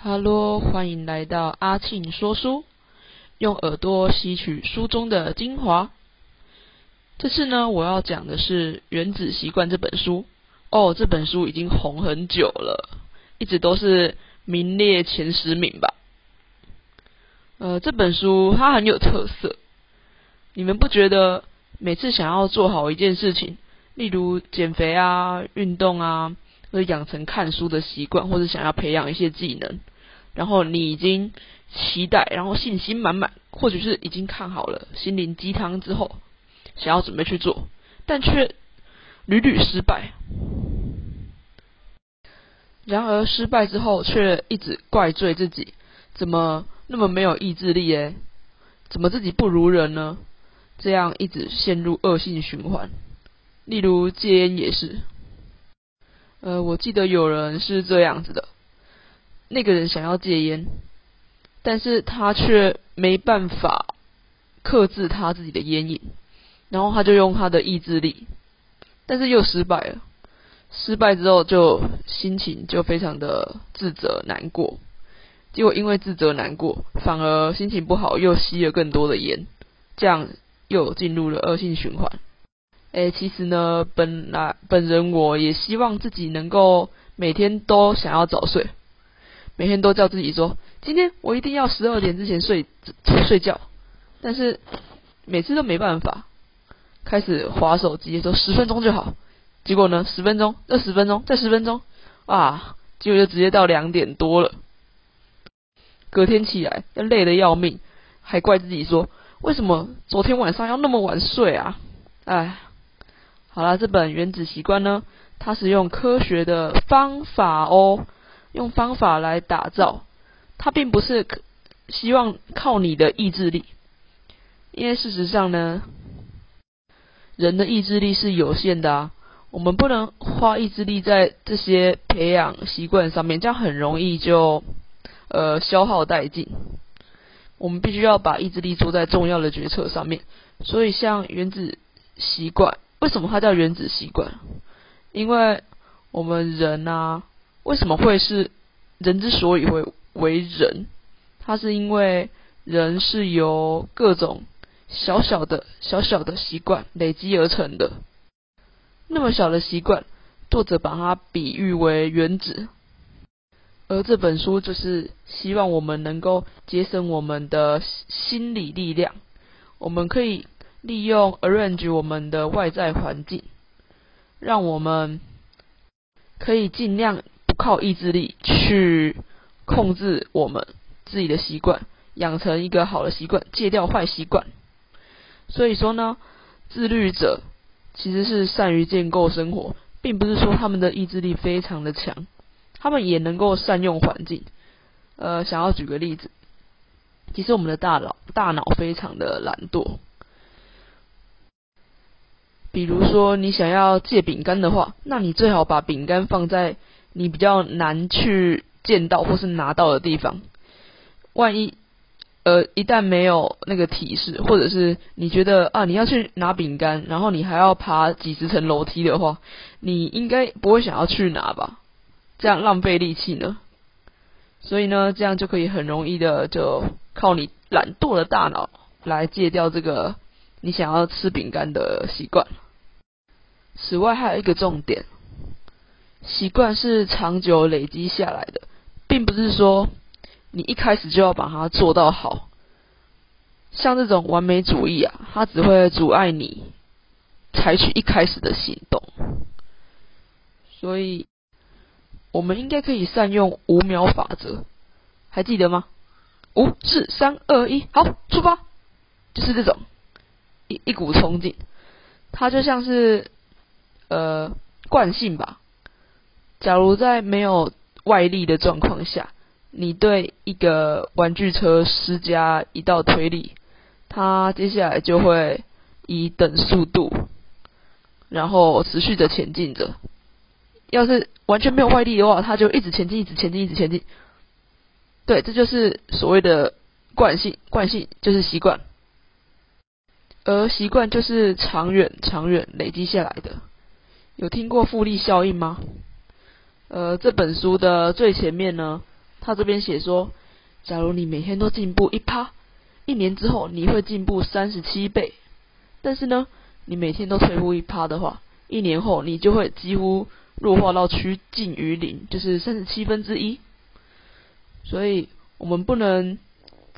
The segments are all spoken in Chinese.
Hello，欢迎来到阿庆说书，用耳朵吸取书中的精华。这次呢，我要讲的是《原子习惯》这本书。哦，这本书已经红很久了，一直都是名列前十名吧。呃，这本书它很有特色，你们不觉得每次想要做好一件事情，例如减肥啊、运动啊，会养成看书的习惯，或者想要培养一些技能，然后你已经期待，然后信心满满，或者是已经看好了心灵鸡汤之后，想要准备去做，但却屡屡失败。然而失败之后，却一直怪罪自己，怎么那么没有意志力诶？怎么自己不如人呢？这样一直陷入恶性循环。例如戒烟也是，呃，我记得有人是这样子的，那个人想要戒烟，但是他却没办法克制他自己的烟瘾，然后他就用他的意志力，但是又失败了。失败之后，就心情就非常的自责难过，结果因为自责难过，反而心情不好，又吸了更多的烟，这样又进入了恶性循环。诶，其实呢，本来本人我也希望自己能够每天都想要早睡，每天都叫自己说，今天我一定要十二点之前睡睡觉，但是每次都没办法，开始划手机，说十分钟就好。结果呢？十分钟，二十分钟，再十分钟，啊！结果就直接到两点多了。隔天起来，要累得要命，还怪自己说：为什么昨天晚上要那么晚睡啊？哎，好了，这本《原子习惯》呢，它是用科学的方法哦，用方法来打造，它并不是希望靠你的意志力，因为事实上呢，人的意志力是有限的啊。我们不能花意志力在这些培养习惯上面，这样很容易就呃消耗殆尽。我们必须要把意志力做在重要的决策上面。所以像原子习惯，为什么它叫原子习惯？因为我们人啊，为什么会是人之所以会为人？它是因为人是由各种小小的小小的习惯累积而成的。那么小的习惯，作者把它比喻为原子，而这本书就是希望我们能够节省我们的心理力量，我们可以利用 arrange 我们的外在环境，让我们可以尽量不靠意志力去控制我们自己的习惯，养成一个好的习惯，戒掉坏习惯。所以说呢，自律者。其实是善于建构生活，并不是说他们的意志力非常的强，他们也能够善用环境。呃，想要举个例子，其实我们的大脑大脑非常的懒惰。比如说，你想要戒饼干的话，那你最好把饼干放在你比较难去见到或是拿到的地方，万一。呃，一旦没有那个提示，或者是你觉得啊，你要去拿饼干，然后你还要爬几十层楼梯的话，你应该不会想要去拿吧？这样浪费力气呢。所以呢，这样就可以很容易的就靠你懒惰的大脑来戒掉这个你想要吃饼干的习惯。此外，还有一个重点，习惯是长久累积下来的，并不是说。你一开始就要把它做到好，像这种完美主义啊，它只会阻碍你采取一开始的行动。所以，我们应该可以善用五秒法则，还记得吗？五、四、三、二、一，好，出发！就是这种一一股冲劲，它就像是呃惯性吧。假如在没有外力的状况下。你对一个玩具车施加一道推力，它接下来就会以等速度，然后持续的前进着。要是完全没有外力的话，它就一直前进，一直前进，一直前进。对，这就是所谓的惯性，惯性就是习惯，而习惯就是长远、长远累积下来的。有听过复利效应吗？呃，这本书的最前面呢？他这边写说，假如你每天都进步一趴，一年之后你会进步三十七倍。但是呢，你每天都退步一趴的话，一年后你就会几乎弱化到趋近于零，就是三十七分之一。所以，我们不能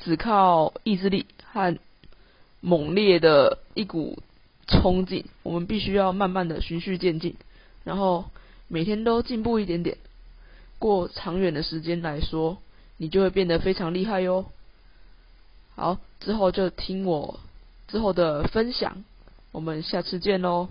只靠意志力和猛烈的一股冲劲，我们必须要慢慢的循序渐进，然后每天都进步一点点。过长远的时间来说，你就会变得非常厉害哟。好，之后就听我之后的分享，我们下次见喽。